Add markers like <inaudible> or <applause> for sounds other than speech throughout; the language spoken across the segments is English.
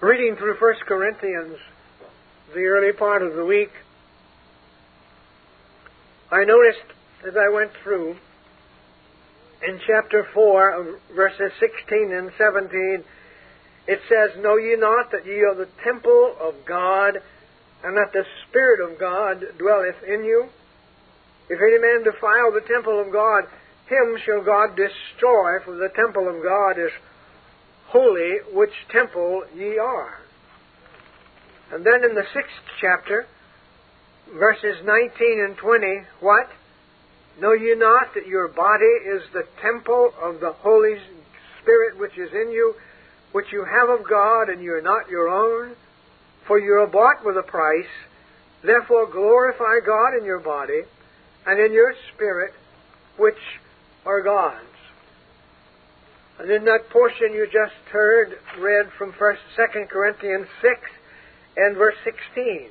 reading through 1 Corinthians the early part of the week, I noticed as I went through in chapter 4, uh, verses 16 and 17, it says, Know ye not that ye are the temple of God, and that the Spirit of God dwelleth in you? If any man defile the temple of God, him shall God destroy, for the temple of God is holy, which temple ye are. And then in the sixth chapter, verses 19 and 20, what? Know ye not that your body is the temple of the Holy Spirit which is in you, which you have of God, and you are not your own? For you are bought with a price. Therefore glorify God in your body and in your spirit, which are God's. And in that portion you just heard read from First, Second Corinthians six and verse sixteen.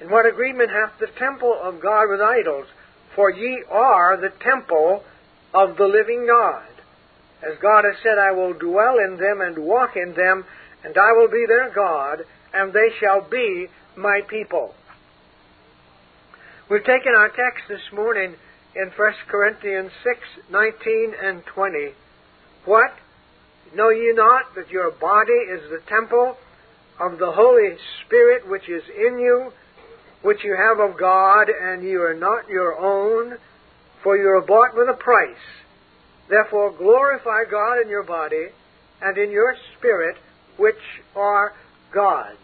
And what agreement hath the temple of God with idols? For ye are the temple of the living God. As God has said, I will dwell in them and walk in them, and I will be their God, and they shall be my people. We've taken our text this morning in 1 Corinthians 6, 19 and 20. What? Know ye not that your body is the temple of the Holy Spirit which is in you, which you have of God, and you are not your own, for you are bought with a price. Therefore glorify God in your body and in your spirit, which are God's.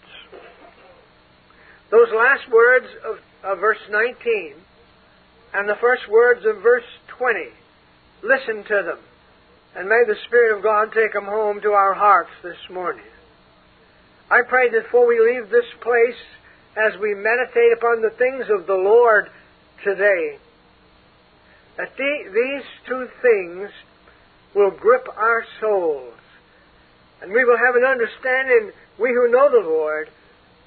Those last words of, of verse 19 and the first words of verse 20, listen to them. And may the Spirit of God take them home to our hearts this morning. I pray that before we leave this place, as we meditate upon the things of the Lord today, that the, these two things will grip our souls. And we will have an understanding, we who know the Lord,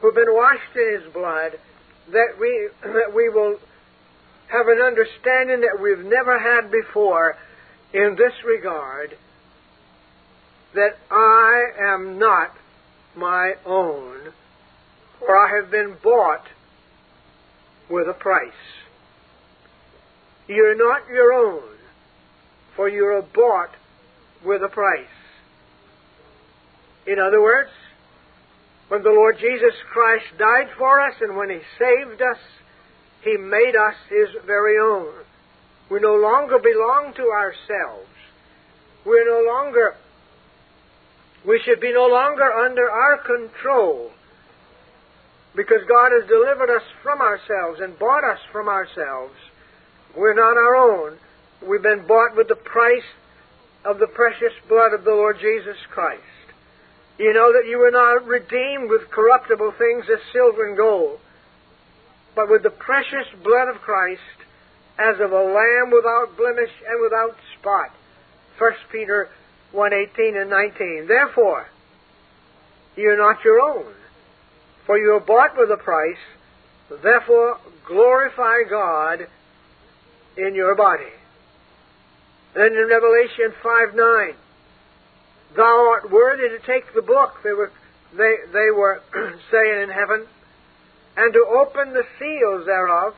who've been washed in His blood, that we, <clears throat> that we will have an understanding that we've never had before in this regard that I am not my own, for I have been bought with a price. You're not your own, for you are bought with a price. In other words, when the Lord Jesus Christ died for us and when He saved us, He made us His very own. We no longer belong to ourselves. We're no longer, we should be no longer under our control because God has delivered us from ourselves and bought us from ourselves. We're not our own. We've been bought with the price of the precious blood of the Lord Jesus Christ. You know that you were not redeemed with corruptible things as silver and gold, but with the precious blood of Christ as of a lamb without blemish and without spot. 1 Peter 1:18 and 19. Therefore, you are not your own, for you are bought with a price. Therefore, glorify God in your body. Then in Revelation 5:9, thou art worthy to take the book. They were they they were <clears throat> saying in heaven, and to open the seals thereof.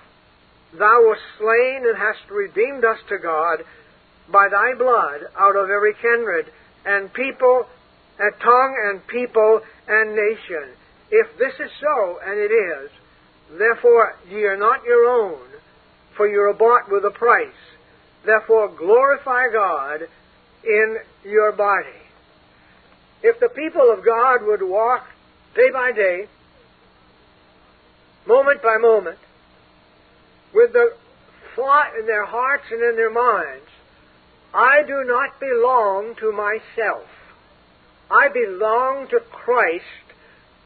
Thou wast slain and hast redeemed us to God by thy blood out of every kindred and people, and tongue and people and nation. If this is so, and it is, therefore ye are not your own, for you are bought with a price. Therefore glorify God in your body. If the people of God would walk day by day, moment by moment, with the thought in their hearts and in their minds, I do not belong to myself. I belong to Christ.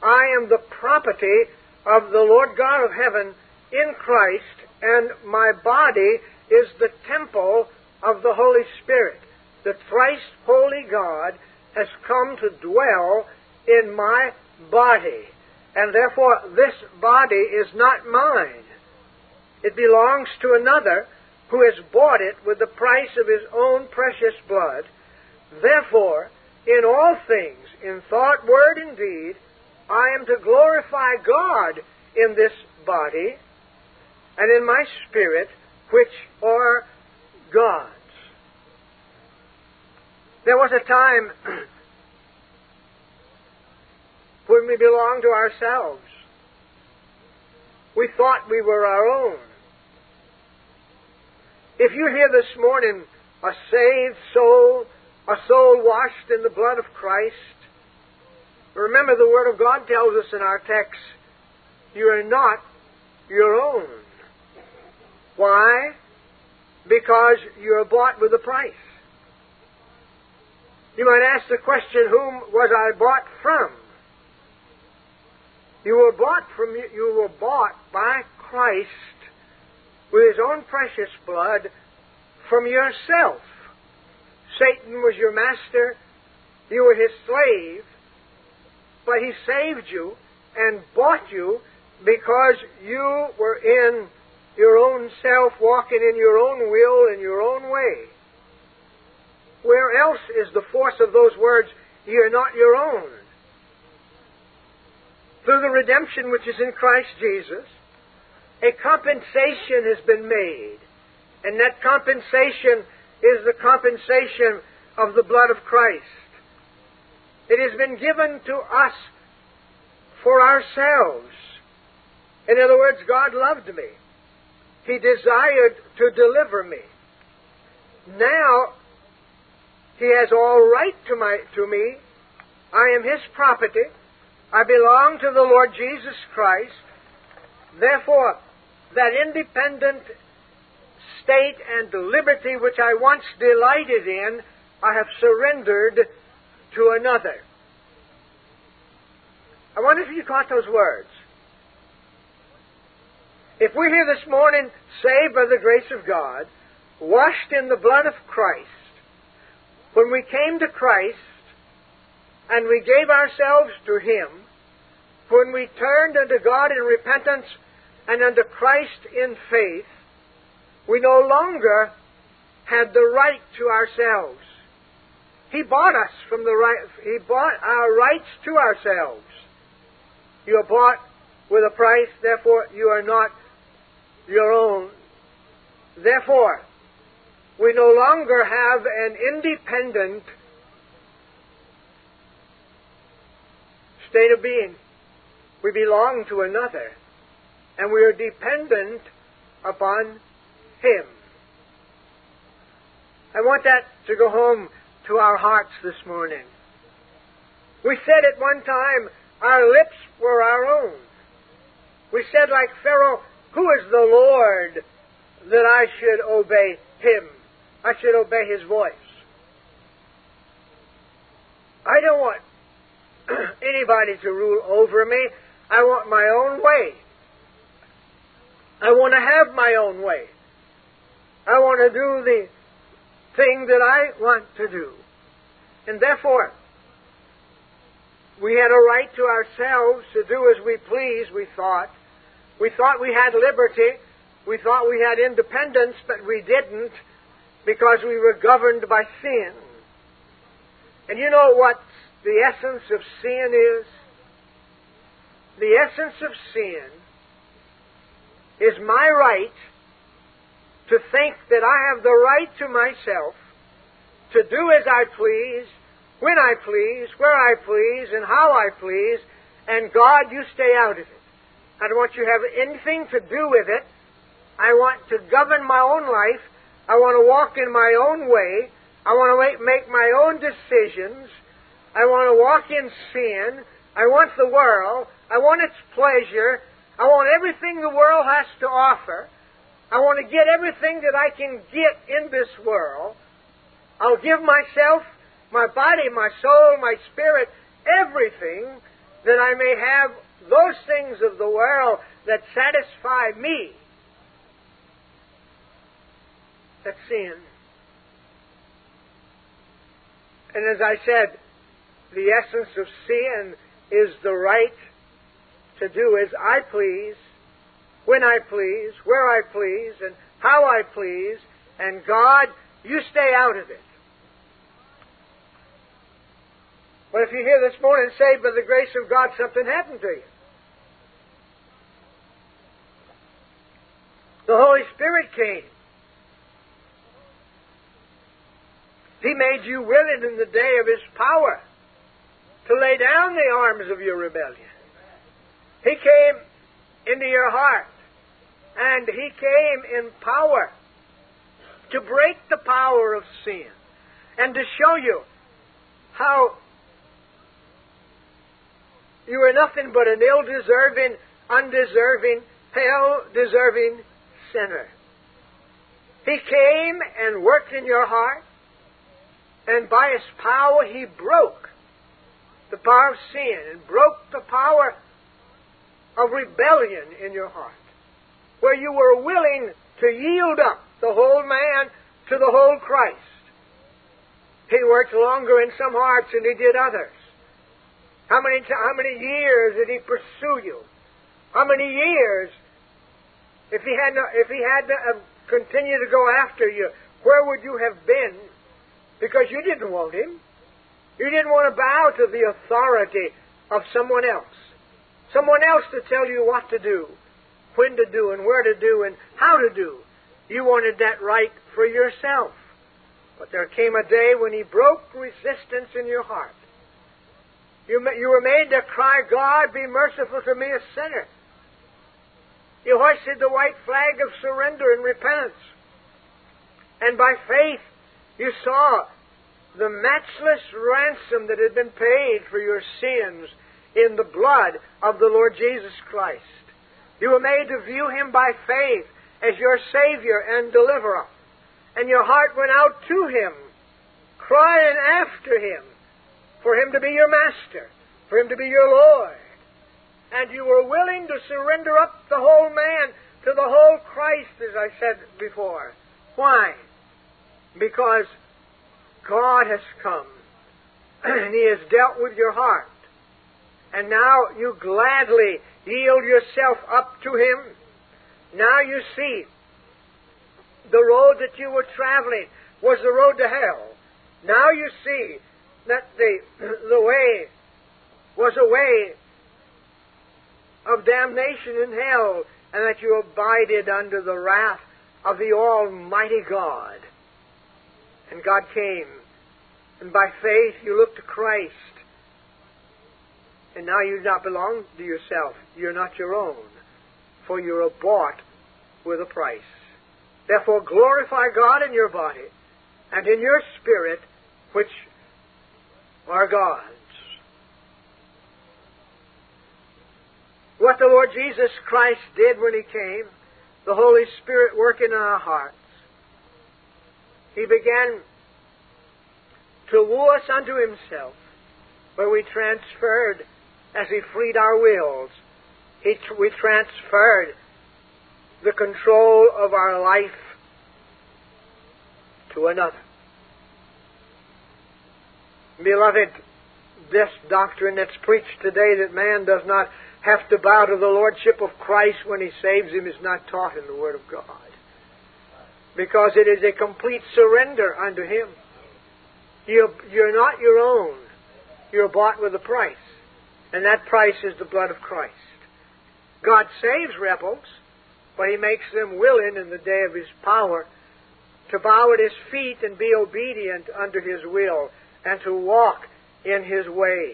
I am the property of the Lord God of heaven in Christ, and my body is the temple of the Holy Spirit. The thrice holy God has come to dwell in my body, and therefore this body is not mine. It belongs to another who has bought it with the price of his own precious blood. Therefore, in all things, in thought, word, and deed, I am to glorify God in this body and in my spirit, which are God's. There was a time <clears throat> when we belonged to ourselves. We thought we were our own. If you're here this morning, a saved soul, a soul washed in the blood of Christ, remember the Word of God tells us in our text, you are not your own. Why? Because you are bought with a price. You might ask the question, whom was I bought from? You were bought from you were bought by Christ with his own precious blood from yourself. Satan was your master, you were his slave, but he saved you and bought you because you were in your own self, walking in your own will, in your own way. Where else is the force of those words, ye are not your own? Through the redemption which is in Christ Jesus, a compensation has been made. And that compensation is the compensation of the blood of Christ. It has been given to us for ourselves. In other words, God loved me. He desired to deliver me. Now, He has all right to, my, to me. I am His property. I belong to the Lord Jesus Christ. Therefore, that independent state and liberty which I once delighted in, I have surrendered to another. I wonder if you caught those words. If we're here this morning saved by the grace of God, washed in the blood of Christ, when we came to Christ and we gave ourselves to Him, when we turned unto God in repentance and under Christ in faith, we no longer had the right to ourselves. He bought us from the right, He bought our rights to ourselves. You are bought with a price, therefore you are not your own. Therefore, we no longer have an independent state of being. We belong to another, and we are dependent upon Him. I want that to go home to our hearts this morning. We said at one time our lips were our own. We said, like Pharaoh, who is the Lord that I should obey him? I should obey his voice. I don't want <clears throat> anybody to rule over me. I want my own way. I want to have my own way. I want to do the thing that I want to do. And therefore, we had a right to ourselves to do as we please, we thought. We thought we had liberty. We thought we had independence, but we didn't because we were governed by sin. And you know what the essence of sin is? The essence of sin is my right to think that I have the right to myself to do as I please, when I please, where I please, and how I please, and God, you stay out of it. I don't want you to have anything to do with it. I want to govern my own life. I want to walk in my own way. I want to make my own decisions. I want to walk in sin. I want the world. I want its pleasure. I want everything the world has to offer. I want to get everything that I can get in this world. I'll give myself, my body, my soul, my spirit, everything that I may have those things of the world that satisfy me. That's sin. And as I said, the essence of sin is the right to do as I please, when I please, where I please, and how I please, and God, you stay out of it. But if you're here this morning saved by the grace of God, something happened to you. The Holy Spirit came. He made you willing in the day of His power to lay down the arms of your rebellion. He came into your heart, and He came in power to break the power of sin and to show you how you are nothing but an ill deserving, undeserving, hell deserving sinner. He came and worked in your heart, and by His power He broke the power of sin and broke the power of rebellion in your heart, where you were willing to yield up the whole man to the whole Christ. He worked longer in some hearts than he did others. How many, how many years did he pursue you? How many years if he had, not, if he had to uh, continue to go after you, where would you have been? Because you didn't want him. You didn't want to bow to the authority of someone else. Someone else to tell you what to do, when to do, and where to do, and how to do. You wanted that right for yourself. But there came a day when he broke resistance in your heart. You, you were made to cry, God, be merciful to me, a sinner. You hoisted the white flag of surrender and repentance. And by faith, you saw the matchless ransom that had been paid for your sins in the blood of the Lord Jesus Christ. You were made to view Him by faith as your Savior and Deliverer. And your heart went out to Him, crying after Him, for Him to be your Master, for Him to be your Lord and you were willing to surrender up the whole man to the whole Christ, as I said before. Why? Because God has come <clears throat> and He has dealt with your heart. And now you gladly yield yourself up to Him. Now you see the road that you were traveling was the road to hell. Now you see that the, <clears throat> the way was a way of damnation in hell, and that you abided under the wrath of the Almighty God. And God came, and by faith you looked to Christ. And now you do not belong to yourself. You're not your own, for you're bought with a price. Therefore, glorify God in your body and in your spirit, which are God's. What the Lord Jesus Christ did when He came, the Holy Spirit working in our hearts. He began to woo us unto Himself, where we transferred, as He freed our wills, we transferred the control of our life to another. Beloved, this doctrine that's preached today that man does not have to bow to the Lordship of Christ when He saves him is not taught in the Word of God. Because it is a complete surrender unto Him. You're, you're not your own. You're bought with a price. And that price is the blood of Christ. God saves rebels, but He makes them willing in the day of His power to bow at His feet and be obedient under His will and to walk in His way.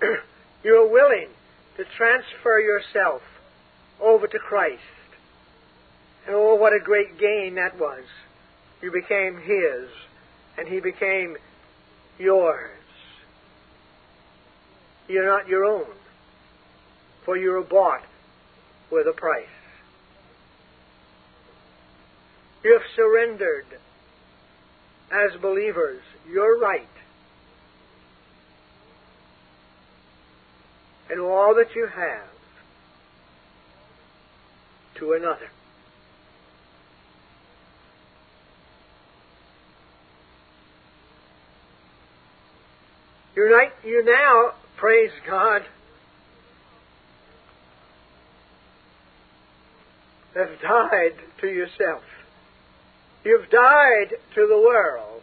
<clears throat> you are willing to transfer yourself over to Christ. And oh, what a great gain that was. You became His, and He became yours. You're not your own, for you were bought with a price. You have surrendered as believers your right and all that you have to another. You you now, praise God, have died to yourself. You've died to the world.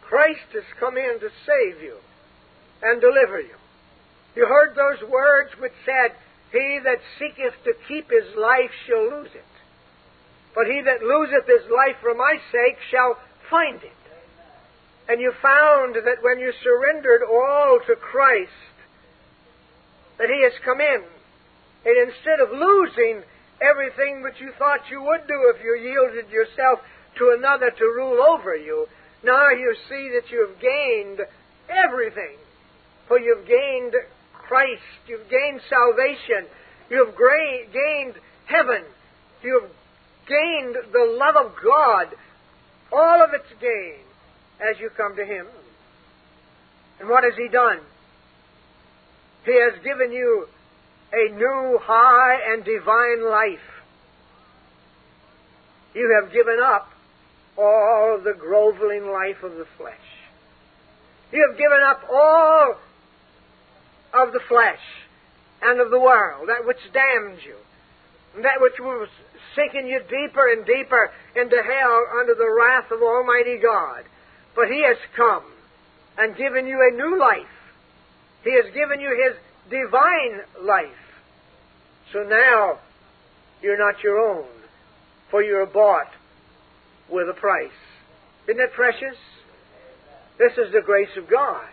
Christ has come in to save you and deliver you. You heard those words which said, He that seeketh to keep his life shall lose it. But he that loseth his life for my sake shall find it. And you found that when you surrendered all to Christ, that He has come in. And instead of losing everything that you thought you would do if you yielded yourself to another to rule over you, now you see that you have gained everything. For you've gained Christ, you've gained salvation, you've gained heaven, you've gained the love of God, all of its gain as you come to Him. And what has He done? He has given you a new, high, and divine life. You have given up all the groveling life of the flesh. You have given up all of the flesh and of the world, that which damned you, that which was sinking you deeper and deeper into hell under the wrath of Almighty God. But He has come and given you a new life. He has given you His divine life. So now you're not your own, for you're bought with a price. Isn't it precious? This is the grace of God.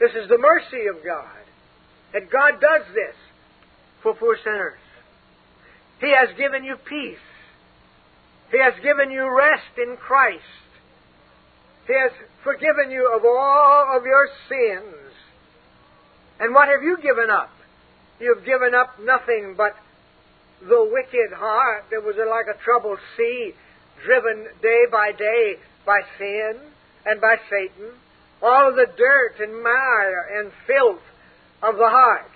This is the mercy of God. And God does this for poor sinners. He has given you peace. He has given you rest in Christ. He has forgiven you of all of your sins. And what have you given up? You've given up nothing but the wicked heart that was like a troubled sea, driven day by day by sin and by Satan. All the dirt and mire and filth of the heart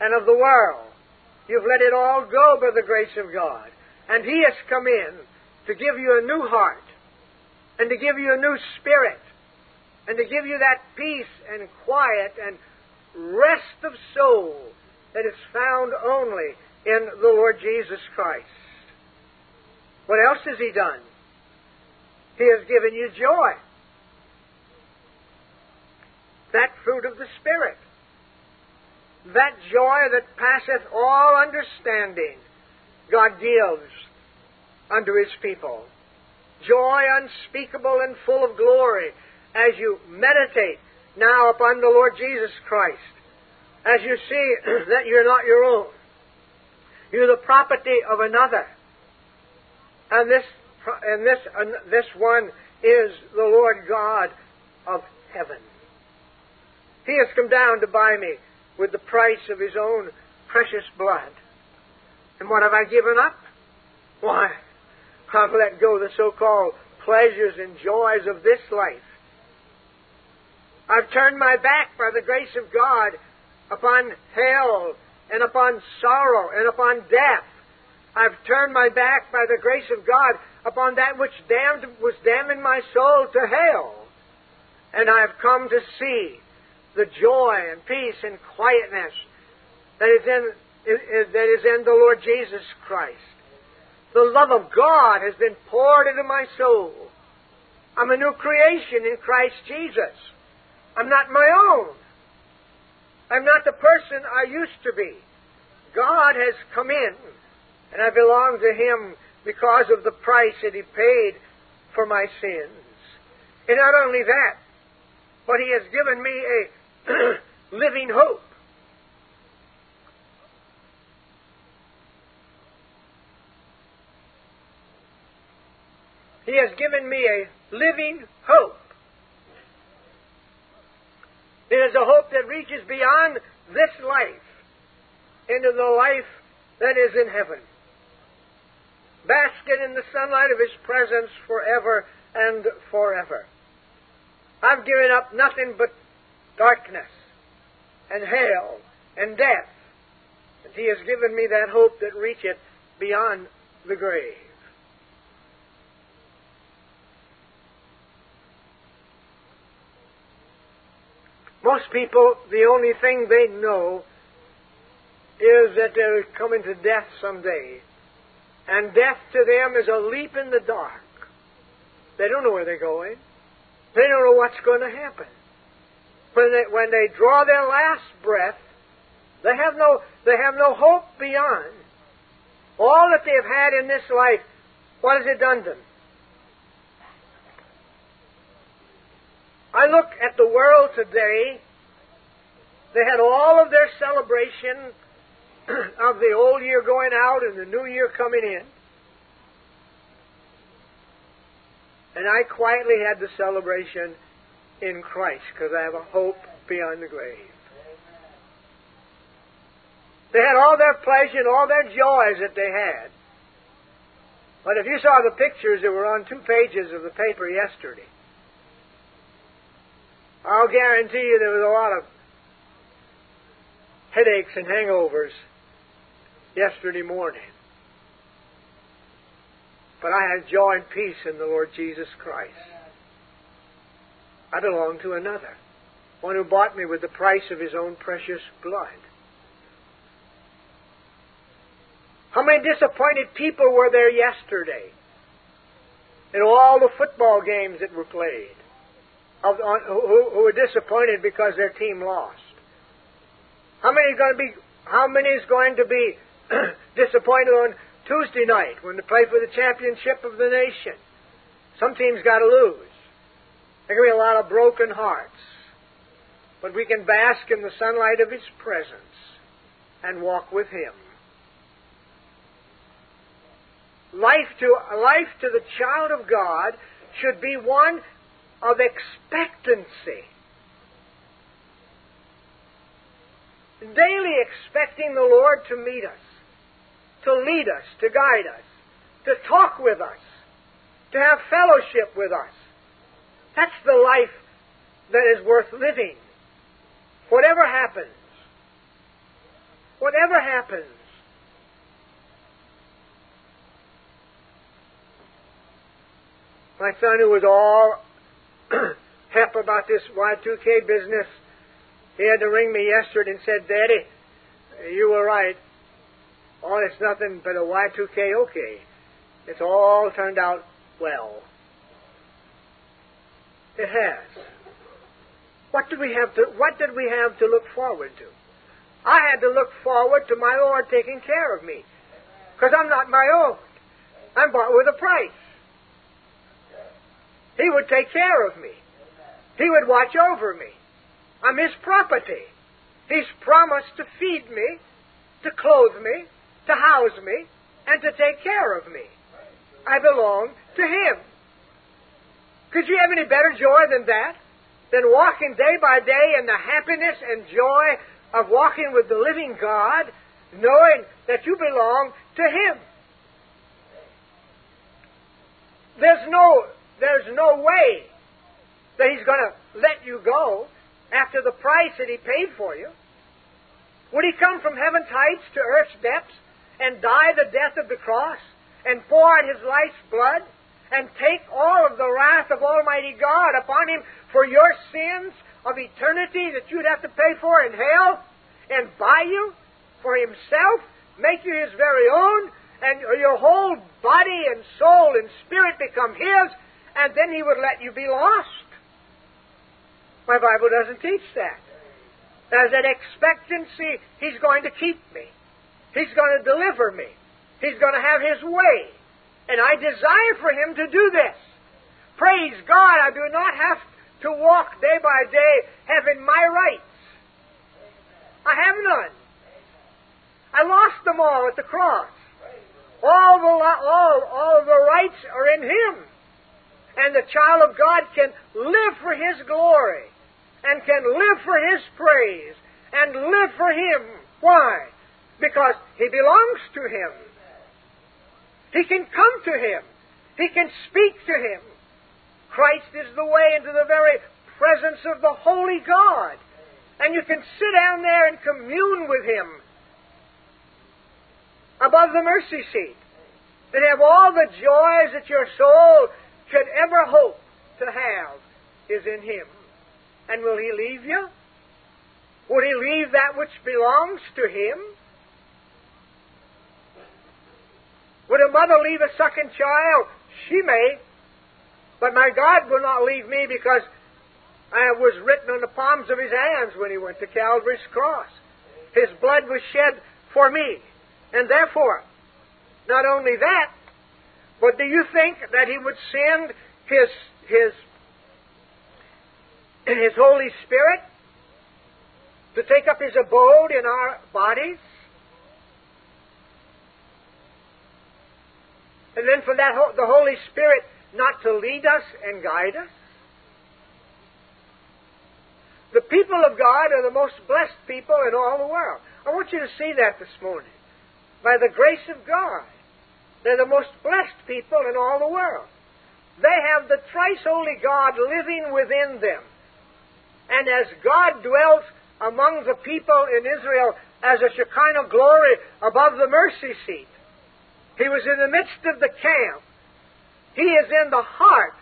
and of the world. You've let it all go by the grace of God. And He has come in to give you a new heart and to give you a new spirit and to give you that peace and quiet and rest of soul that is found only in the Lord Jesus Christ. What else has He done? He has given you joy. That fruit of the Spirit. That joy that passeth all understanding, God gives unto His people. Joy unspeakable and full of glory as you meditate now upon the Lord Jesus Christ, as you see <clears throat> that you're not your own. You're the property of another. And this, and this, uh, this one is the Lord God of heaven. He has come down to buy me with the price of His own precious blood. And what have I given up? Why, I've let go the so-called pleasures and joys of this life I've turned my back by the grace of God upon hell and upon sorrow and upon death. I've turned my back by the grace of God upon that which damned, was damning my soul to hell. And I've come to see the joy and peace and quietness that is in, that is in the Lord Jesus Christ. The love of God has been poured into my soul. I'm a new creation in Christ Jesus. I'm not my own. I'm not the person I used to be. God has come in, and I belong to Him because of the price that He paid for my sins. And not only that, but He has given me a <clears throat> living hope. He has given me a living hope. It is a hope that reaches beyond this life into the life that is in heaven. Basking in the sunlight of His presence forever and forever. I've given up nothing but darkness and hell and death. And He has given me that hope that reacheth beyond the grave. Most people, the only thing they know is that they're coming to death someday. And death to them is a leap in the dark. They don't know where they're going. They don't know what's going to happen. When they, when they draw their last breath, they have no, they have no hope beyond. All that they've had in this life, what has it done to them? I look at the world today. They had all of their celebration <clears throat> of the old year going out and the new year coming in. And I quietly had the celebration in Christ because I have a hope beyond the grave. They had all their pleasure and all their joys that they had. But if you saw the pictures that were on two pages of the paper yesterday, I'll guarantee you there was a lot of headaches and hangovers yesterday morning. But I have joy and peace in the Lord Jesus Christ. I belong to another, one who bought me with the price of his own precious blood. How many disappointed people were there yesterday in all the football games that were played of, on, who, who disappointed because their team lost? How many is going to be? How many is going to be <clears throat> disappointed on Tuesday night when they play for the championship of the nation? Some teams got to lose. There can be a lot of broken hearts, but we can bask in the sunlight of His presence and walk with Him. Life to, life to the child of God should be one of expectancy. Daily expecting the Lord to meet us, to lead us, to guide us, to talk with us, to have fellowship with us. That's the life that is worth living. Whatever happens, whatever happens, My son, who was all <clears throat> hep about this Y2K business, he had to ring me yesterday and said, Daddy, you were right. Oh, it's nothing but a Y2K okay. It's all turned out well. It has. What did we have to what did we have to look forward to? I had to look forward to my Lord taking care of me. Because I'm not my own. I'm bought with a price. He would take care of me. He would watch over me. I'm His property. He's promised to feed me, to clothe me, to house me, and to take care of me. I belong to Him. Could you have any better joy than that? Than walking day by day in the happiness and joy of walking with the living God, knowing that you belong to Him. There's no there's no way that He's going to let you go after the price that He paid for you. Would He come from heaven's heights to earth's depths and die the death of the cross and pour out His life's blood and take all of the wrath of Almighty God upon Him for your sins of eternity that you'd have to pay for in hell and buy you for Himself, make you His very own, and your whole body and soul and spirit become His, and then he would let you be lost. My Bible doesn't teach that. There's an expectancy he's going to keep me. He's going to deliver me. He's going to have his way. And I desire for him to do this. Praise God, I do not have to walk day by day having my rights. I have none. I lost them all at the cross. All the, all, all the rights are in him and the child of God can live for His glory and can live for His praise and live for Him. Why? Because He belongs to Him. He can come to Him. He can speak to Him. Christ is the way into the very presence of the Holy God. And you can sit down there and commune with Him above the mercy seat and have all the joys that your soul could ever hope to have is in Him. And will He leave you? Would He leave that which belongs to Him? Would a mother leave a sucking child? She may. But my God will not leave me because I was written on the palms of his hands when he went to Calvary's cross. His blood was shed for me. And therefore, not only that, but do you think that he would send his his his Holy Spirit to take up his abode in our bodies? And then for that the Holy Spirit not to lead us and guide us? The people of God are the most blessed people in all the world. I want you to see that this morning. By the grace of God, they're the most blessed people in all the world. They have the thrice holy God living within them. And as God dwelt among the people in Israel as a Shekinah glory above the mercy seat, He was in the midst of the camp. He is in the heart,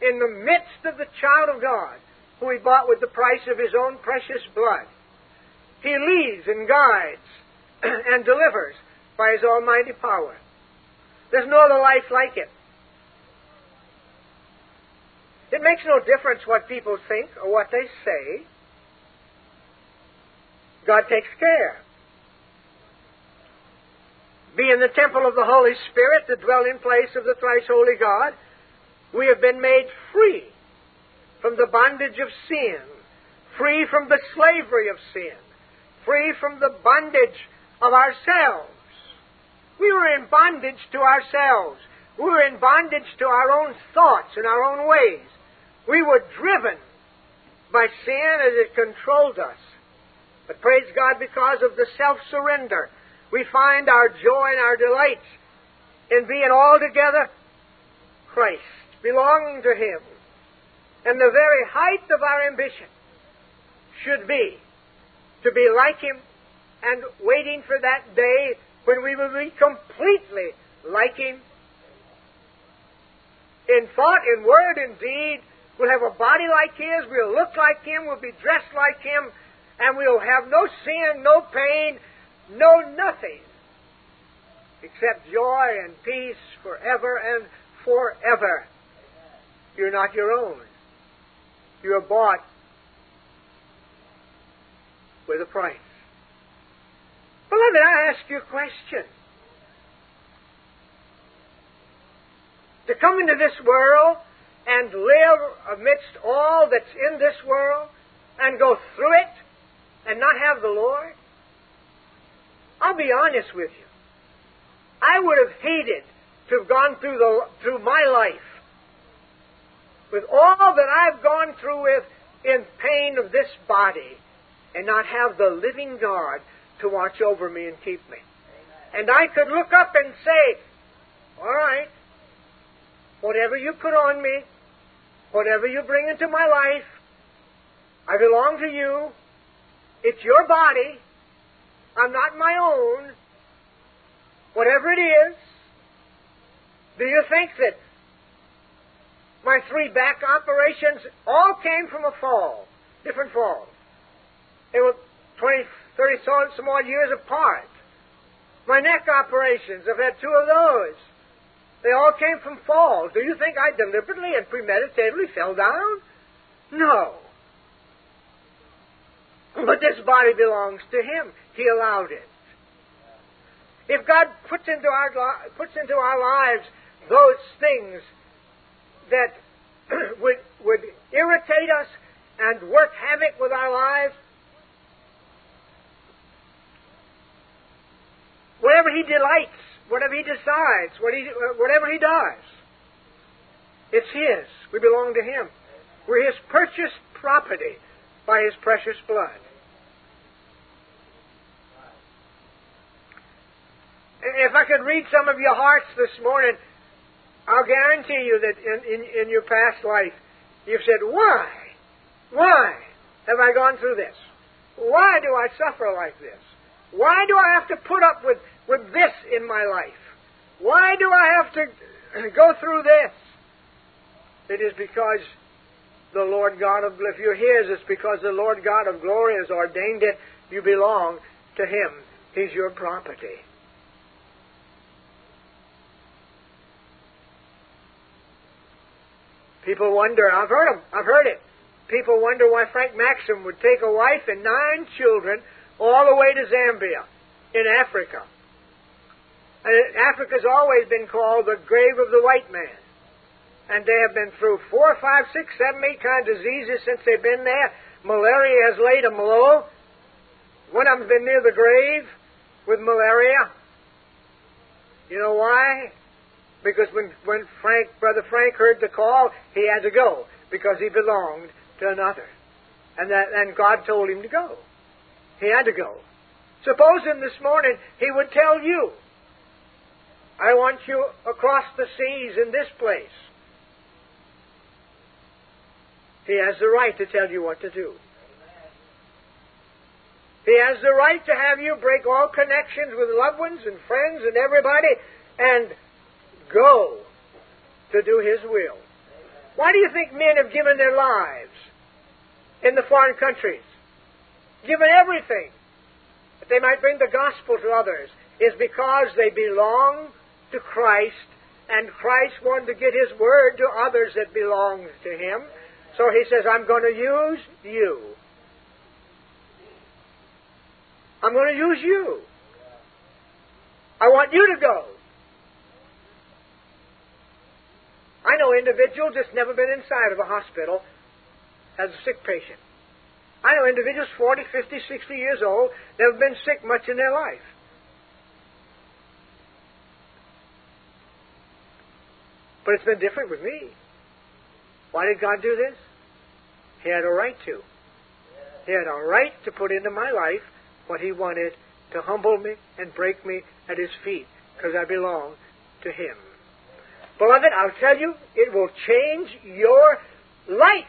in the midst of the child of God who he bought with the price of his own precious blood. He leads and guides <clears throat> and delivers by his almighty power. There's no other life like it. It makes no difference what people think or what they say. God takes care. Be in the temple of the Holy Spirit, the dwelling place of the thrice holy God. We have been made free from the bondage of sin, free from the slavery of sin, free from the bondage of ourselves. We were in bondage to ourselves. We were in bondage to our own thoughts and our own ways. We were driven by sin as it controlled us. But praise God, because of the self surrender, we find our joy and our delight in being altogether Christ, belonging to Him. And the very height of our ambition should be to be like Him and waiting for that day when we will be completely like Him. In thought, in word, in deed, we'll have a body like His, we'll look like Him, we'll be dressed like Him, and we'll have no sin, no pain, no nothing except joy and peace forever and forever. You're not your own. You are bought with a price. Beloved, I ask you a question. To come into this world and live amidst all that's in this world and go through it and not have the Lord? I'll be honest with you. I would have hated to have gone through, the, through my life with all that I've gone through with in pain of this body and not have the living God to watch over me and keep me. And I could look up and say, all right, whatever you put on me, whatever you bring into my life, I belong to you. It's your body. I'm not my own. Whatever it is, do you think that my three back operations all came from a fall, different falls? They were 20, 30 some odd years apart. My neck operations, I've had two of those. They all came from falls. Do you think I deliberately and premeditatedly fell down? No. But this body belongs to Him. He allowed it. If God puts into our puts into our lives those things that <clears throat> would would irritate us and work havoc with our lives, whatever He delights, whatever He decides, whatever He does, it's His. We belong to Him. We're His purchased property by His precious blood. If I could read some of your hearts this morning, I'll guarantee you that in, in, in your past life, you've said, Why? Why have I gone through this? Why do I suffer like this? Why do I have to put up with, with this in my life? Why do I have to <clears throat> go through this? It is because the Lord God of if you're His, it's because the Lord God of glory has ordained it. You belong to Him. He's your property. People wonder, I've heard them, I've heard it. People wonder why Frank Maxim would take a wife and nine children all the way to Zambia in Africa. And Africa's always been called the grave of the white man. And they have been through four, five, six, seven, eight kind of diseases since they've been there. Malaria has laid them low. One of them's been near the grave with malaria. You know why? Because when, when Frank, Brother Frank heard the call, he had to go because he belonged to another. And that, and God told him to go. He had to go. Suppose him this morning he would tell you, I want you across the seas in this place. He has the right to tell you what to do. He has the right to have you break all connections with loved ones and friends and everybody and go to do His will. Why do you think men have given their lives in the foreign countries? Given everything that they might bring the gospel to others is because they belong to Christ and Christ wanted to get His word to others that belonged to Him. So He says, I'm going to use you. I'm going to use you. I want you to go. I know individuals that's never been inside of a hospital as a sick patient. I know individuals 40, 50, 60 years old, never been sick much in their life. But it's been different with me. Why did God do this? He had a right to. He had a right to put into my life what He wanted to humble me and break me at His feet because I belong to Him. Beloved, I'll tell you, it will change your life.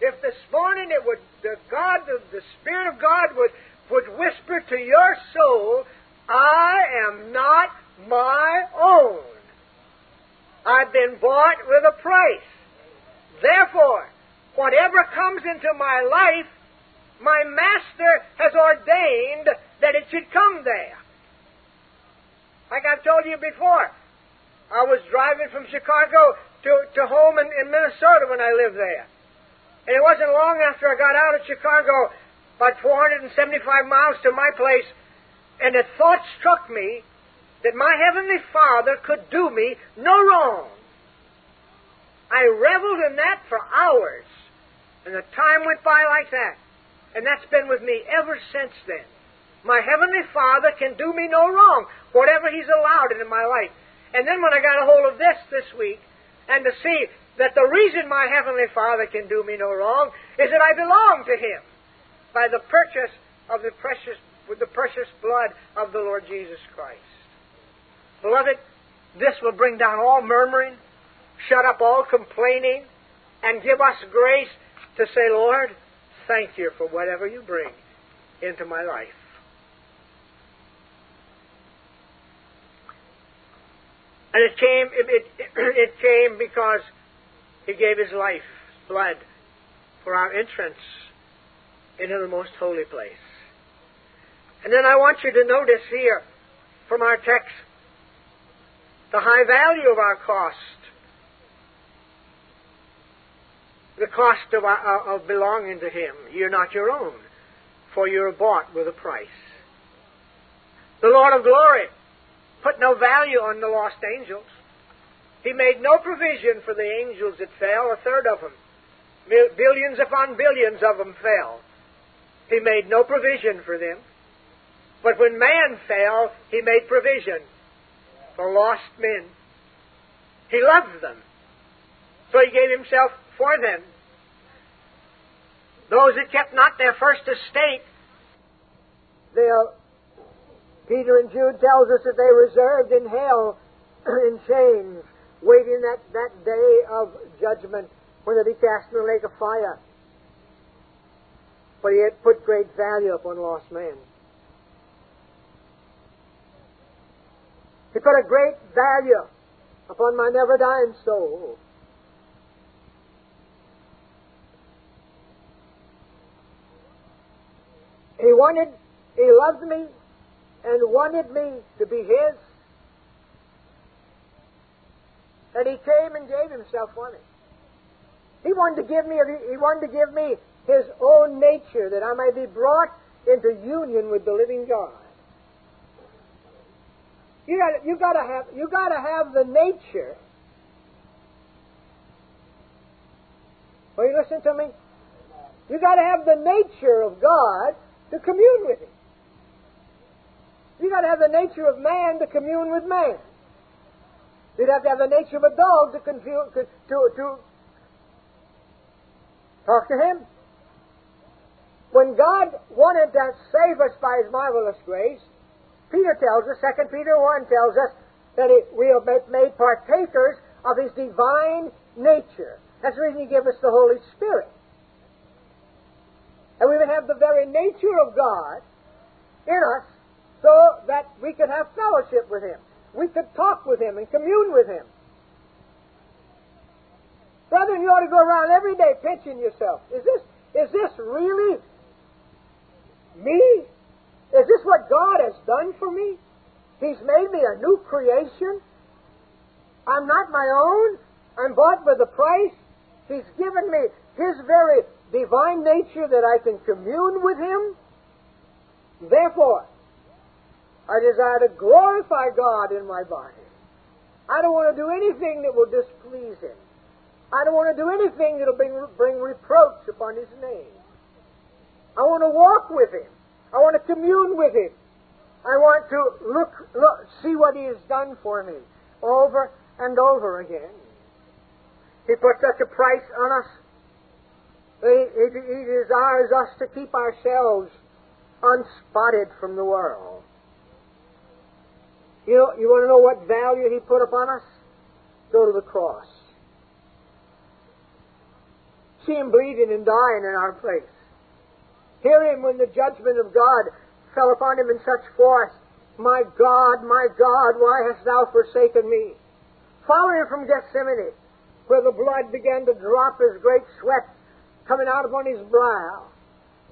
If this morning it would, the God, the, the Spirit of God would, would whisper to your soul, I am not my own. I've been bought with a price. Therefore, whatever comes into my life, my Master has ordained that it should come there. Like I've told you before, I was driving from Chicago to, to home in, in Minnesota when I lived there. And it wasn't long after I got out of Chicago, about 475 miles to my place, and the thought struck me that my Heavenly Father could do me no wrong. I reveled in that for hours, and the time went by like that. And that's been with me ever since then. My Heavenly Father can do me no wrong, whatever He's allowed in my life. And then when I got a hold of this this week, and to see that the reason my Heavenly Father can do me no wrong is that I belong to Him by the purchase of the precious, with the precious blood of the Lord Jesus Christ. Beloved, this will bring down all murmuring, shut up all complaining, and give us grace to say, Lord, thank you for whatever you bring into my life. And it came, it, it, <clears throat> it came because He gave His life, blood, for our entrance into the most holy place. And then I want you to notice here from our text the high value of our cost. The cost of, our, of belonging to Him. You're not your own, for you're bought with a price. The Lord of glory put no value on the lost angels. He made no provision for the angels that fell, a third of them. Billions upon billions of them fell. He made no provision for them. But when man fell, he made provision for lost men. He loved them. So he gave himself for them. Those that kept not their first estate, they'll Peter and Jude tells us that they reserved in hell <clears throat> in chains, waiting that, that day of judgment when they'll be cast in the lake of fire. But he had put great value upon lost men. He put a great value upon my never dying soul. He wanted, he loved me and wanted me to be His. And He came and gave Himself for me. He wanted to give me, he wanted to give me his own nature that I might be brought into union with the living God. You got you got to have you got to have the nature. Will you listen to me? You got to have the nature of God to commune with Him. You got to have the nature of man to commune with man. You'd have to have the nature of a dog to, confuse, to, to talk to him. When God wanted to save us by His marvelous grace, Peter tells us, 2 Peter 1 tells us, that it, we are made partakers of His divine nature. That's the reason He gave us the Holy Spirit. And we would have the very nature of God in us so that we could have fellowship with Him. We could talk with Him and commune with Him. Brethren, you ought to go around every day pinching yourself. Is this, is this really me? Is this what God has done for me? He's made me a new creation. I'm not my own. I'm bought with a price. He's given me His very divine nature that I can commune with Him. Therefore, I desire to glorify God in my body. I don't want to do anything that will displease Him. I don't want to do anything that will bring, bring reproach upon His name. I want to walk with Him. I want to commune with Him. I want to look, look, see what He has done for me over and over again. He put such a price on us. He, he, he desires us to keep ourselves unspotted from the world. You know, you want to know what value He put upon us? Go to the cross. See Him bleeding and dying in our place. Hear him when the judgment of God fell upon him in such force. My God, my God, why hast thou forsaken me? Follow him from Gethsemane, where the blood began to drop as great sweat coming out upon his brow.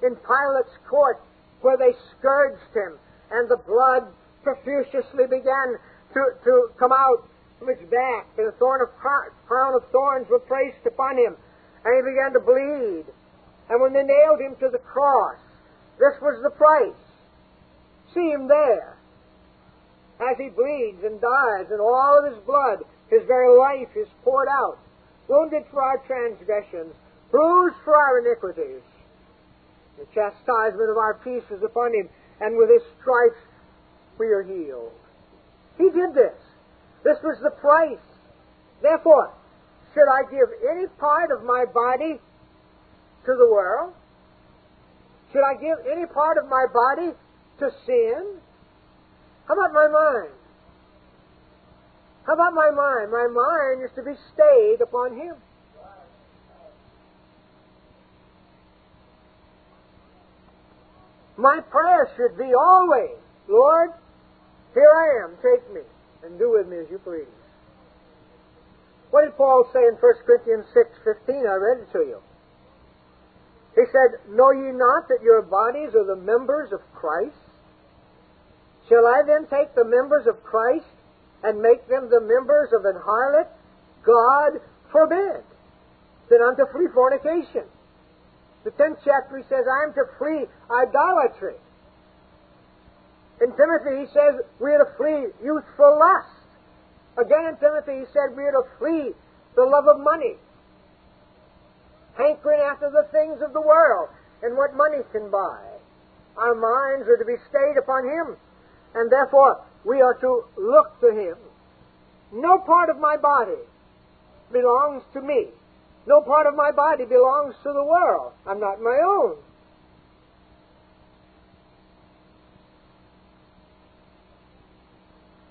In Pilate's court, where they scourged him, and the blood profusely began to, to come out from his back, and a thorn of crown of thorns were placed upon him, and he began to bleed. And when they nailed him to the cross, this was the price. See him there. As he bleeds and dies, and all of his blood, his very life is poured out. Wounded for our transgressions, bruised for our iniquities. The chastisement of our peace is upon him, and with his stripes we are healed. He did this. This was the price. Therefore, should I give any part of my body to the world? Should I give any part of my body to sin? How about my mind? How about my mind? My mind is to be stayed upon Him. My prayer should be always, Lord, here I am, take me, and do with me as you please. What did Paul say in 1 Corinthians 6.15? I read it to you. He said, Know ye not that your bodies are the members of Christ? Shall I then take the members of Christ and make them the members of an harlot? God forbid. Then unto free fornication. The tenth chapter he says, I am to flee idolatry. Timothy he says, we are to flee youthful lust. Again in Timothy he said, we are to flee the love of money hankering after the things of the world and what money can buy. Our minds are to be stayed upon Him, and therefore we are to look to Him. No part of my body belongs to me. No part of my body belongs to the world. I'm not my own.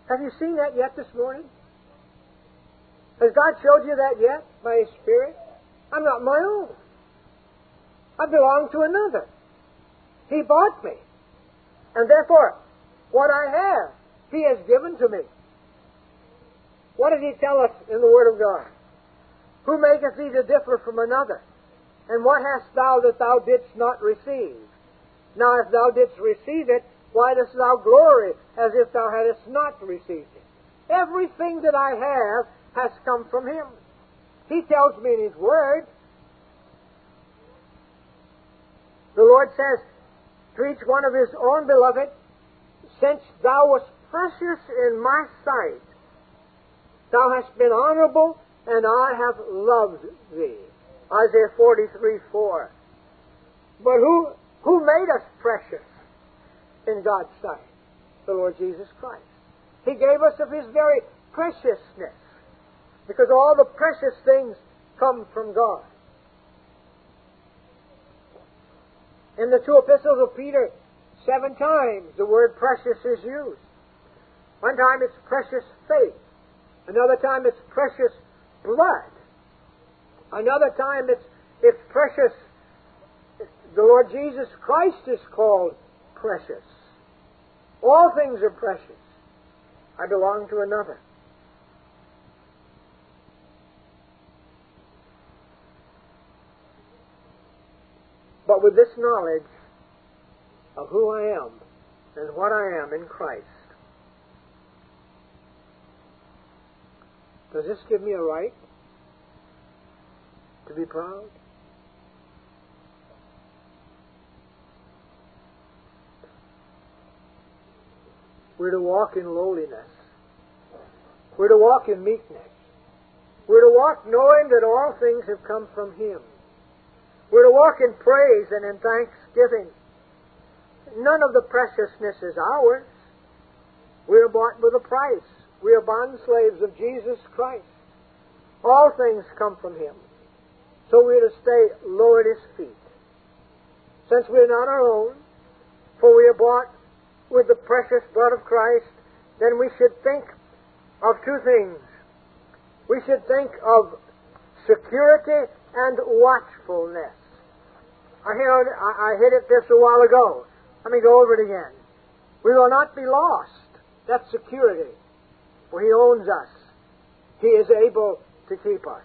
Have you seen that yet this morning? Has God showed you that yet by His Spirit? I'm not my own. I belong to another. He bought me. And therefore, what I have, He has given to me. What did He tell us in the Word of God? Who maketh thee to differ from another? And what hast thou that thou didst not receive? Now, if thou didst receive it, why dost thou glory as if thou hadst not received it? Everything that I have has come from him. He tells me in his word. The Lord says to each one of his own beloved, since thou wast precious in my sight, thou hast been honorable, and I have loved thee. Isaiah 43, 4. But who, who made us precious? In God's sight? The Lord Jesus Christ. He gave us of His very preciousness, because all the precious things come from God. In the two epistles of Peter, seven times the word precious is used. One time it's precious faith. Another time it's precious blood. Another time it's, it's precious. The Lord Jesus Christ is called precious. All things are precious. I belong to another. But with this knowledge of who I am and what I am in Christ, does this give me a right to be proud? We're to walk in lowliness. We're to walk in meekness. We're to walk knowing that all things have come from Him. We're to walk in praise and in thanksgiving. None of the preciousness is ours. We are bought with a price. We are bond slaves of Jesus Christ. All things come from Him. So we're to stay low at His feet. Since we're not our own, for we are bought with the precious blood of Christ, then we should think of two things. We should think of security and watchfulness. I, heard, I, hit it this a while ago. Let me go over it again. We will not be lost. That's security. For He owns us. He is able to keep us.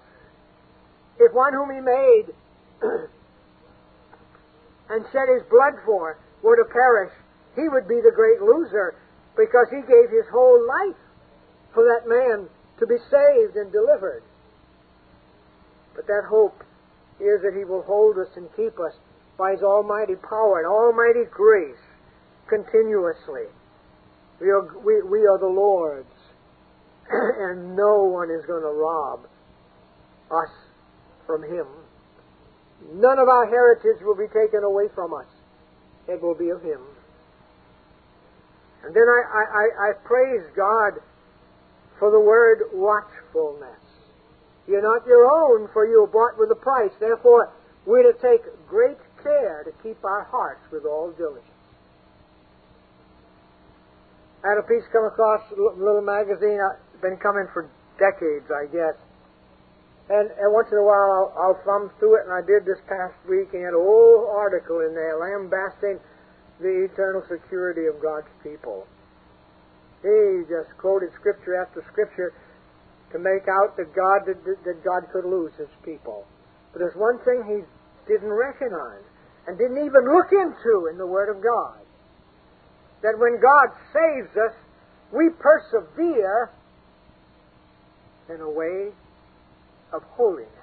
If one whom He made <clears throat> and shed His blood for were to perish, he would be the great loser because he gave his whole life for that man to be saved and delivered. But that hope is that he will hold us and keep us by his almighty power and almighty grace continuously. We are, we, we are the Lord's, <clears throat> and no one is going to rob us from him. None of our heritage will be taken away from us. It will be of him. And then I, I, I praise God for the word watchfulness. You're not your own, for you were bought with a price. Therefore, we're to take great care to keep our hearts with all diligence. I had a piece come across a little magazine. I've been coming for decades, I guess. And, and once in a while I'll, I'll thumb through it, and I did this past week, and had a whole article in there lambasting the eternal security of God's people. He just quoted scripture after scripture to make out that God that, God could lose his people. But there's one thing he didn't recognize and didn't even look into in the Word of God. That when God saves us, we persevere in a way of holiness.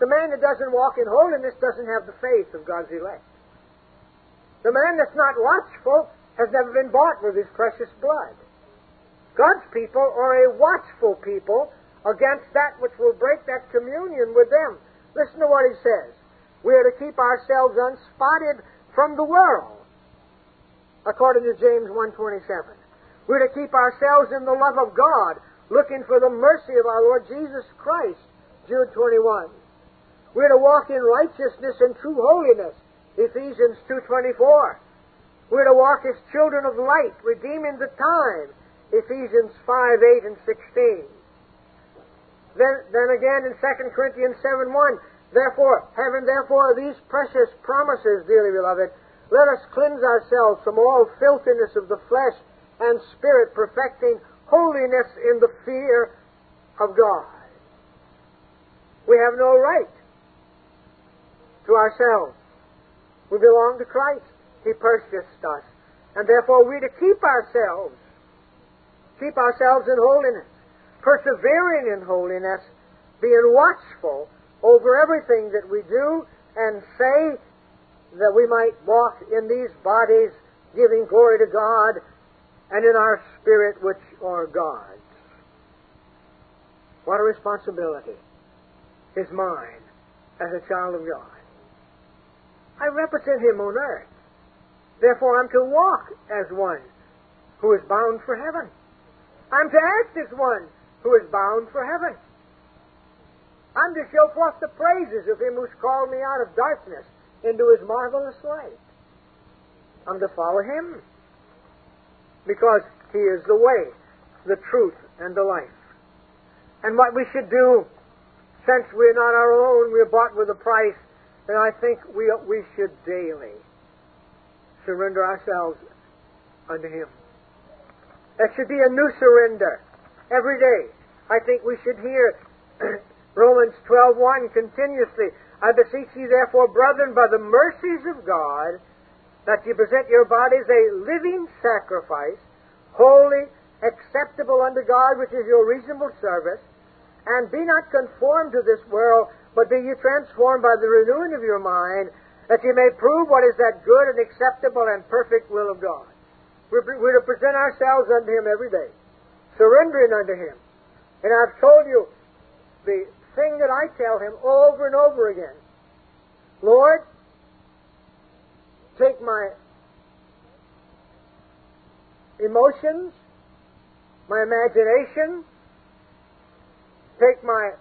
The man that doesn't walk in holiness doesn't have the faith of God's elect. The man that's not watchful has never been bought with his precious blood. God's people are a watchful people against that which will break that communion with them. Listen to what he says. We are to keep ourselves unspotted from the world, according to James 1.27. We're to keep ourselves in the love of God, looking for the mercy of our Lord Jesus Christ, Jude 21. We're to walk in righteousness and true holiness. Ephesians 2.24. We're to walk as children of light, redeeming the time. Ephesians 5, 8, and 16. Then, then again in 2 Corinthians 7, 1. Therefore, having therefore these precious promises, dearly beloved, let us cleanse ourselves from all filthiness of the flesh and spirit, perfecting holiness in the fear of God. We have no right to ourselves. We belong to Christ. He purchased us. And therefore we're to keep ourselves, keep ourselves in holiness, persevering in holiness, being watchful over everything that we do and say that we might walk in these bodies giving glory to God and in our spirit which are God's. What a responsibility is mine as a child of God. I represent Him on earth. Therefore, I'm to walk as one who is bound for heaven. I'm to act as one who is bound for heaven. I'm to show forth the praises of Him who's called me out of darkness into His marvelous light. I'm to follow Him because He is the way, the truth, and the life. And what we should do, since we're not our own, we're bought with a price, then I think we, we should daily surrender ourselves unto Him. That should be a new surrender every day. I think we should hear <clears throat> Romans 12.1 continuously. I beseech you therefore, brethren, by the mercies of God, that you present your bodies a living sacrifice, holy, acceptable unto God, which is your reasonable service, and be not conformed to this world, but be ye transformed by the renewing of your mind, that you may prove what is that good and acceptable and perfect will of God. We're, we're to present ourselves unto Him every day, surrendering unto Him. And I've told you the thing that I tell Him over and over again. Lord, take my emotions, my imagination, take my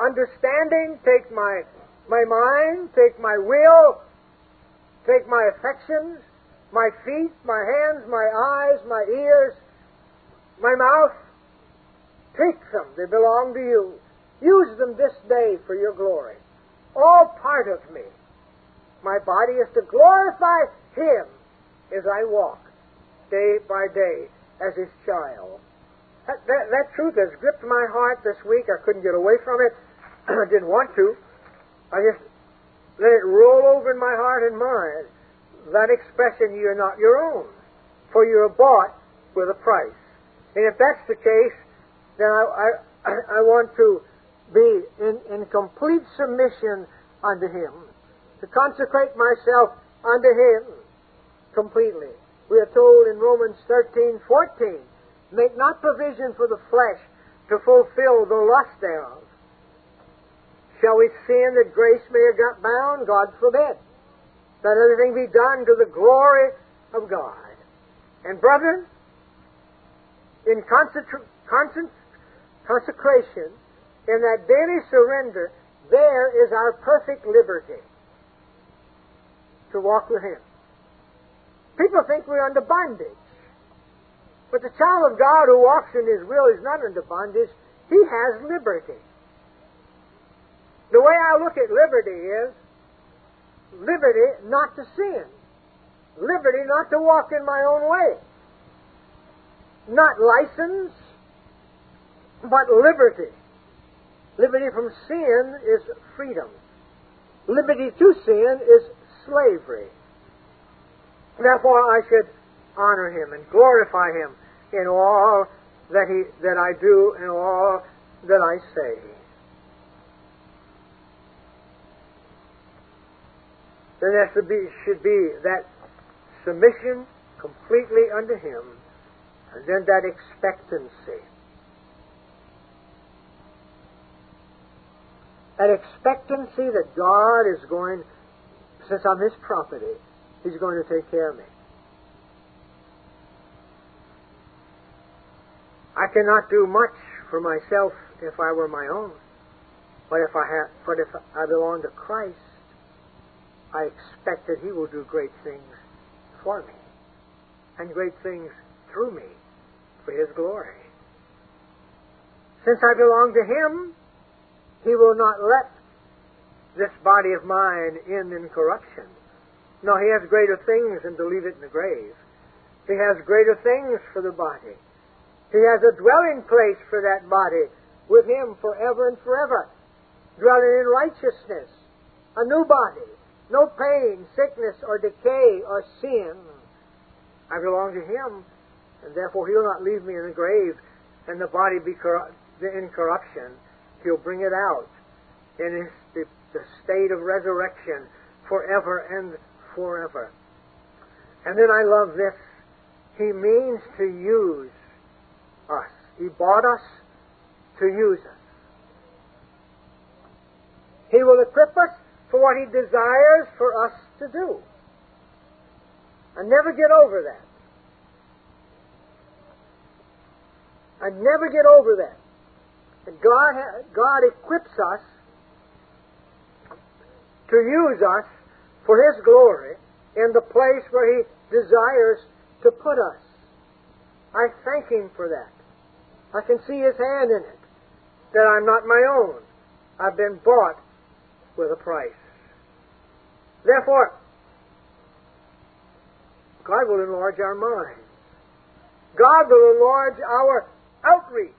understanding, take my, my mind, take my will, take my affections, my feet, my hands, my eyes, my ears, my mouth. Take them. They belong to you. Use them this day for your glory. All part of me. My body is to glorify Him as I walk day by day as His child. That, that, that truth has gripped my heart this week. I couldn't get away from it. I didn't want to. I just let it roll over in my heart and mind that expression, you're not your own, for you're bought with a price. And if that's the case, then I, I, <clears throat> I want to be in, in complete submission unto Him, to consecrate myself unto Him completely. We are told in Romans 13, 14, make not provision for the flesh to fulfill the lust thereof. Shall we sin that grace may have got bound? God forbid Let everything be done to the glory of God. And brethren, in consecration, in that daily surrender, there is our perfect liberty to walk with Him. People think we're under bondage. But the child of God who walks in His will is not under bondage. He has liberty. The way I look at liberty is liberty not to sin, liberty not to walk in my own way, not license, but liberty. Liberty from sin is freedom. Liberty to sin is slavery. Therefore, I should honor him and glorify him in all that he that I do and all that I say. Then there should be, should be that submission completely under Him, and then that expectancy. That expectancy that God is going, since I'm His property, He's going to take care of me. I cannot do much for myself if I were my own. But if I have, but if I belong to Christ, I expect that He will do great things for me and great things through me for His glory. Since I belong to Him, He will not let this body of mine end in corruption. No, He has greater things than to leave it in the grave. He has greater things for the body. He has a dwelling place for that body with Him forever and forever, dwelling in righteousness, a new body, no pain, sickness, or decay, or sin. I belong to Him, and therefore He'll not leave me in the grave and the body be in corruption. He'll bring it out in His the state of resurrection forever and forever. And then I love this. He means to use us. He bought us to use us. He will equip us for what He desires for us to do. I never get over that. I never get over that. And God, God equips us to use us for His glory in the place where He desires to put us. I thank Him for that. I can see His hand in it, that I'm not my own. I've been bought with a price. Therefore, God will enlarge our minds. God will enlarge our outreach.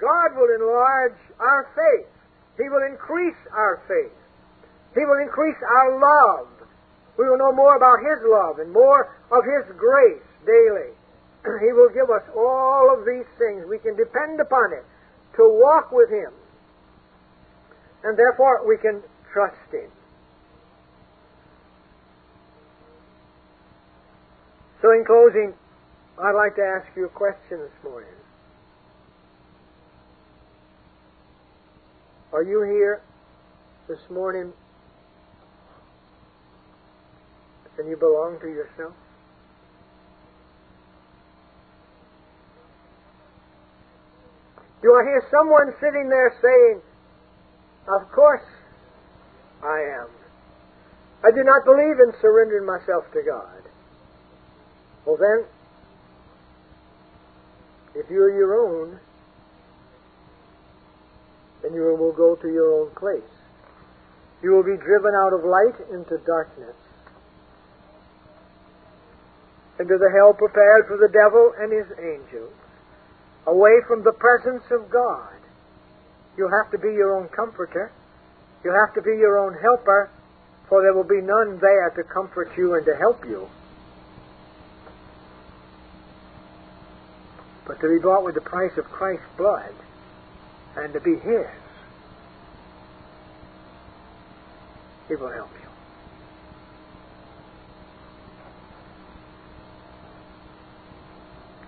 God will enlarge our faith. He will increase our faith. He will increase our love. We will know more about His love and more of His grace daily. <clears throat> he will give us all of these things. We can depend upon it to walk with Him. And therefore, we can trust Him. So, in closing, I'd like to ask you a question this morning. Are you here this morning and you belong to yourself? Do I hear someone sitting there saying, Of course I am. I do not believe in surrendering myself to God. Well, then, if you're your own, then you will go to your own place. You will be driven out of light into darkness, into the hell prepared for the devil and his angels, away from the presence of God. You'll have to be your own comforter. You'll have to be your own helper, for there will be none there to comfort you and to help you. But to be bought with the price of Christ's blood and to be His. He will help you.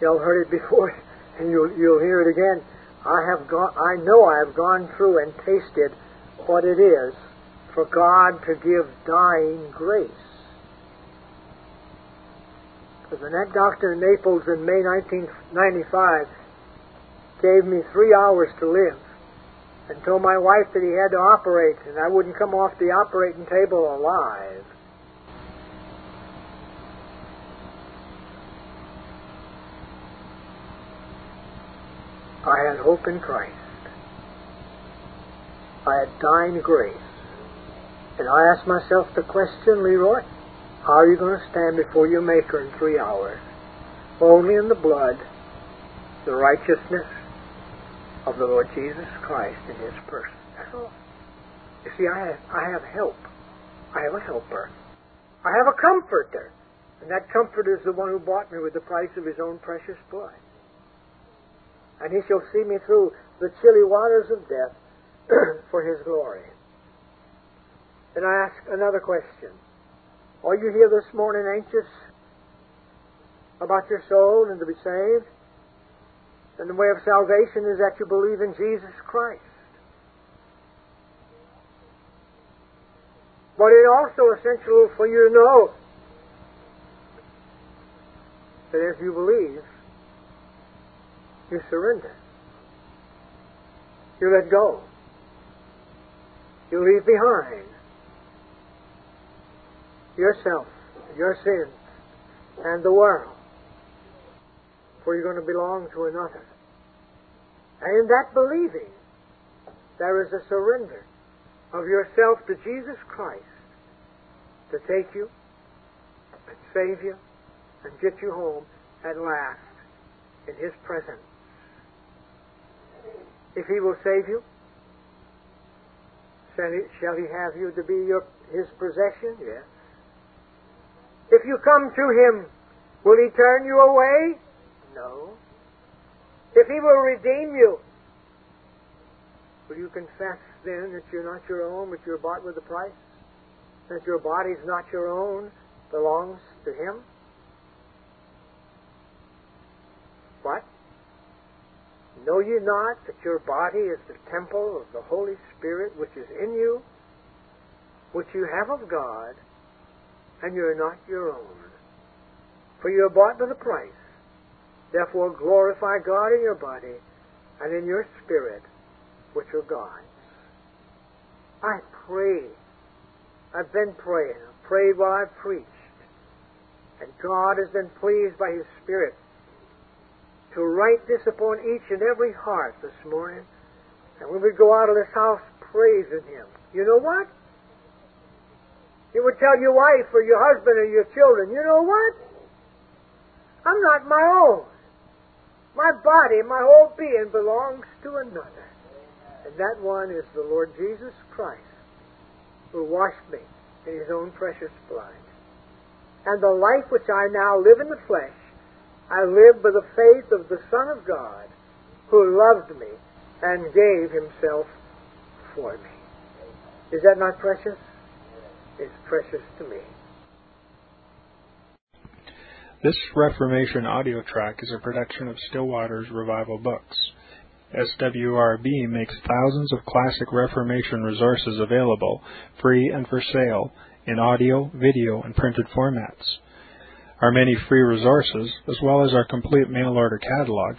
Y'all heard it before, <laughs> and you'll, you'll hear it again. I have gone. I know I have gone through and tasted what it is for God to give dying grace. The neck doctor in Naples in May 1995 gave me three hours to live and told my wife that he had to operate and I wouldn't come off the operating table alive. I had hope in Christ. I had dying grace. And I asked myself the question, Leroy, how are you going to stand before your Maker in three hours? Only in the blood, the righteousness of the Lord Jesus Christ in His person. That's all. You see, I have, I have help. I have a helper. I have a comforter. And that comforter is the one who bought me with the price of His own precious blood. And He shall see me through the chilly waters of death <clears throat> for His glory. And I ask another question. Are you here this morning anxious about your soul and to be saved? And the way of salvation is that you believe in Jesus Christ. But it's also essential for you to know that as you believe, you surrender. You let go. You leave behind yourself, your sins, and the world. For you're going to belong to another. And in that believing, there is a surrender of yourself to Jesus Christ to take you and save you and get you home at last in His presence. If He will save you, shall He have you to be your, His possession? Yes. If you come to Him, will He turn you away? No. If He will redeem you, will you confess then that you're not your own, but you're bought with a price? That your body's not your own, belongs to Him? What? Know ye not that your body is the temple of the Holy Spirit which is in you, which you have of God, and you're not your own? For you are bought with a price. Therefore glorify God in your body and in your spirit, which are God's. I pray. I've been praying. I prayed while I preached. And God has been pleased by His Spirit to write this upon each and every heart this morning. And when we go out of this house praising Him, you know what? You would tell your wife or your husband or your children, you know what? I'm not my own. My body, my whole being belongs to another. And that one is the Lord Jesus Christ, who washed me in His own precious blood. And the life which I now live in the flesh, I live by the faith of the Son of God, who loved me and gave himself for me. Is that not precious? It's precious to me. This Reformation audio track is a production of Still Waters Revival Books. SWRB makes thousands of classic Reformation resources available, free and for sale, in audio, video, and printed formats. Our many free resources, as well as our complete mail order catalog,